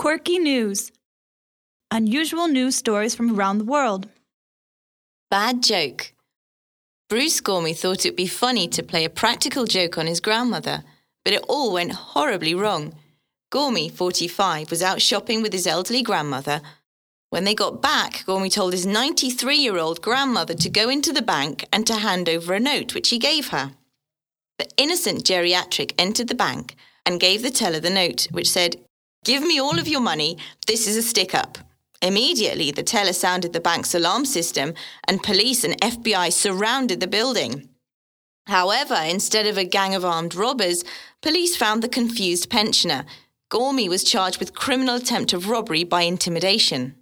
Quirky news. Unusual news stories from around the world. Bad joke. Bruce Gormy thought it'd be funny to play a practical joke on his grandmother, but it all went horribly wrong. Gormy, 45, was out shopping with his elderly grandmother. When they got back, Gormy told his 93 year old grandmother to go into the bank and to hand over a note, which he gave her. The innocent geriatric entered the bank and gave the teller the note, which said, Give me all of your money, this is a stick up. Immediately, the teller sounded the bank's alarm system, and police and FBI surrounded the building. However, instead of a gang of armed robbers, police found the confused pensioner. Gormy was charged with criminal attempt of robbery by intimidation.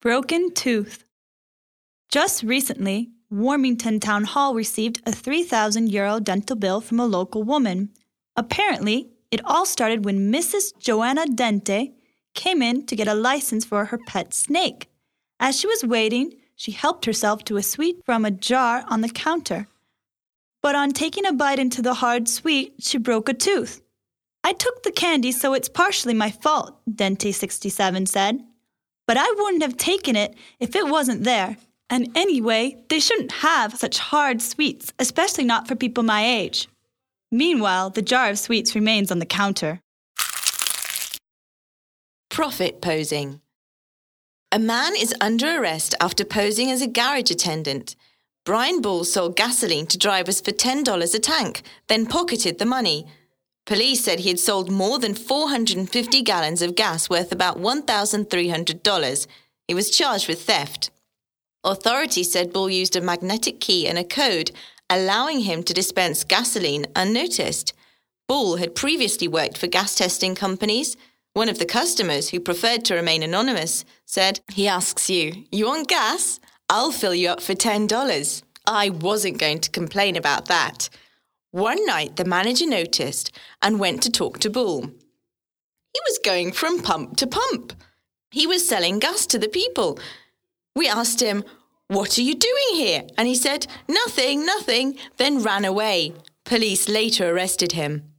Broken tooth. Just recently, Warmington Town Hall received a 3,000 euro dental bill from a local woman. Apparently, it all started when Mrs. Joanna Dente came in to get a license for her pet snake. As she was waiting, she helped herself to a sweet from a jar on the counter. But on taking a bite into the hard sweet, she broke a tooth. I took the candy, so it's partially my fault, Dente 67 said. But I wouldn't have taken it if it wasn't there. And anyway, they shouldn't have such hard sweets, especially not for people my age. Meanwhile, the jar of sweets remains on the counter. Profit posing. A man is under arrest after posing as a garage attendant. Brian Bull sold gasoline to drivers for $10 a tank, then pocketed the money. Police said he had sold more than 450 gallons of gas worth about $1,300. He was charged with theft. Authorities said Bull used a magnetic key and a code allowing him to dispense gasoline unnoticed. Bull had previously worked for gas testing companies. One of the customers, who preferred to remain anonymous, said, He asks you, You want gas? I'll fill you up for $10. I wasn't going to complain about that. One night, the manager noticed and went to talk to Bull. He was going from pump to pump. He was selling gas to the people. We asked him, what are you doing here? And he said, Nothing, nothing, then ran away. Police later arrested him.